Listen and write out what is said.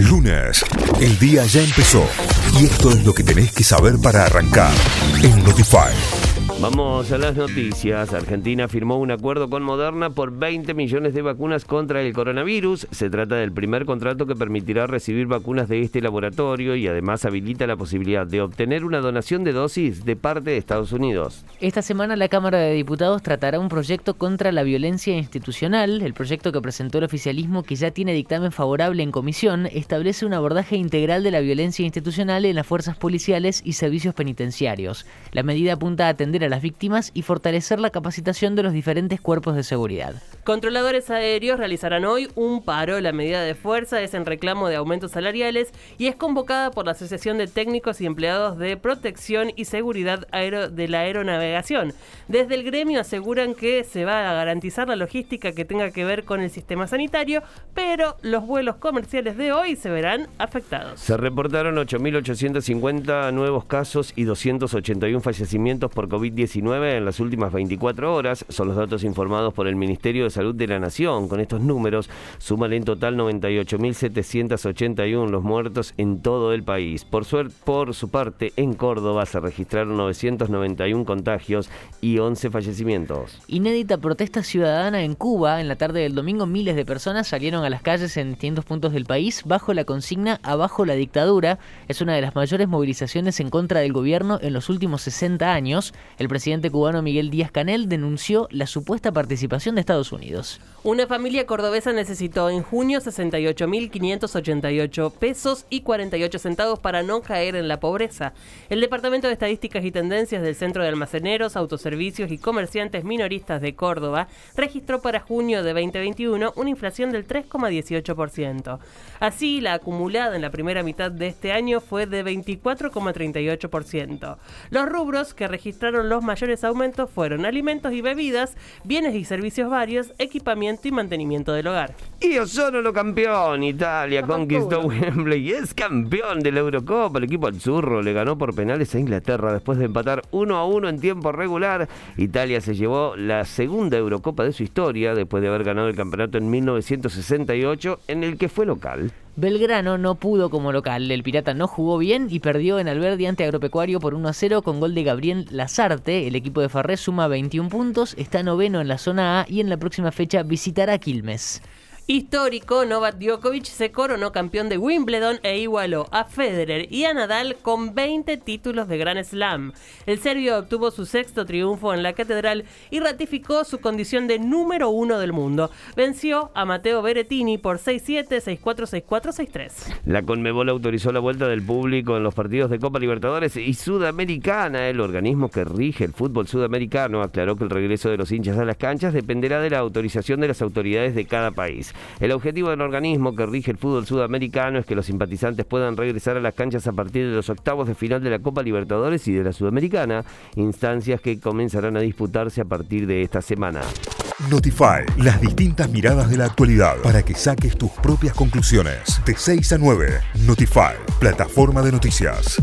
Lunes, el día ya empezó y esto es lo que tenés que saber para arrancar en Notify. Vamos a las noticias. Argentina firmó un acuerdo con Moderna por 20 millones de vacunas contra el coronavirus. Se trata del primer contrato que permitirá recibir vacunas de este laboratorio y además habilita la posibilidad de obtener una donación de dosis de parte de Estados Unidos. Esta semana la Cámara de Diputados tratará un proyecto contra la violencia institucional. El proyecto que presentó el oficialismo, que ya tiene dictamen favorable en comisión, establece un abordaje integral de la violencia institucional en las fuerzas policiales y servicios penitenciarios. La medida apunta a atender a a las víctimas y fortalecer la capacitación de los diferentes cuerpos de seguridad. Controladores aéreos realizarán hoy un paro. La medida de fuerza es en reclamo de aumentos salariales y es convocada por la Asociación de Técnicos y Empleados de Protección y Seguridad de la Aeronavegación. Desde el gremio aseguran que se va a garantizar la logística que tenga que ver con el sistema sanitario, pero los vuelos comerciales de hoy se verán afectados. Se reportaron 8.850 nuevos casos y 281 fallecimientos por COVID-19 19 en las últimas 24 horas. Son los datos informados por el Ministerio de Salud de la Nación. Con estos números suman en total 98.781 los muertos en todo el país. Por, suerte, por su parte, en Córdoba se registraron 991 contagios y 11 fallecimientos. Inédita protesta ciudadana en Cuba. En la tarde del domingo miles de personas salieron a las calles en distintos puntos del país bajo la consigna Abajo la dictadura. Es una de las mayores movilizaciones en contra del gobierno en los últimos 60 años. El presidente cubano Miguel Díaz Canel denunció la supuesta participación de Estados Unidos. Una familia cordobesa necesitó en junio 68.588 pesos y 48 centavos para no caer en la pobreza. El Departamento de Estadísticas y Tendencias del Centro de Almaceneros, Autoservicios y Comerciantes Minoristas de Córdoba registró para junio de 2021 una inflación del 3,18%. Así, la acumulada en la primera mitad de este año fue de 24,38%. Los rubros que registraron los mayores aumentos fueron alimentos y bebidas, bienes y servicios varios, equipamiento y mantenimiento del hogar. Y lo campeón, Italia conquistó Wembley y es campeón de la Eurocopa. El equipo Azzurro le ganó por penales a Inglaterra después de empatar 1 a 1 en tiempo regular. Italia se llevó la segunda Eurocopa de su historia después de haber ganado el campeonato en 1968 en el que fue local. Belgrano no pudo como local. El Pirata no jugó bien y perdió en Alberdi ante Agropecuario por 1 a 0 con gol de Gabriel Lazarte. El equipo de Farré suma 21 puntos, está noveno en la zona A y en la próxima fecha visitará Quilmes. Histórico, Novak Djokovic se coronó campeón de Wimbledon e igualó a Federer y a Nadal con 20 títulos de Grand Slam. El serbio obtuvo su sexto triunfo en la catedral y ratificó su condición de número uno del mundo. Venció a Matteo Berrettini por 6-7, 6-4, 6-4, 6-3. La Conmebol autorizó la vuelta del público en los partidos de Copa Libertadores y Sudamericana. El organismo que rige el fútbol sudamericano aclaró que el regreso de los hinchas a las canchas dependerá de la autorización de las autoridades de cada país. El objetivo del organismo que rige el fútbol sudamericano es que los simpatizantes puedan regresar a las canchas a partir de los octavos de final de la Copa Libertadores y de la Sudamericana, instancias que comenzarán a disputarse a partir de esta semana. Notify, las distintas miradas de la actualidad para que saques tus propias conclusiones. De 6 a 9, Notify, plataforma de noticias.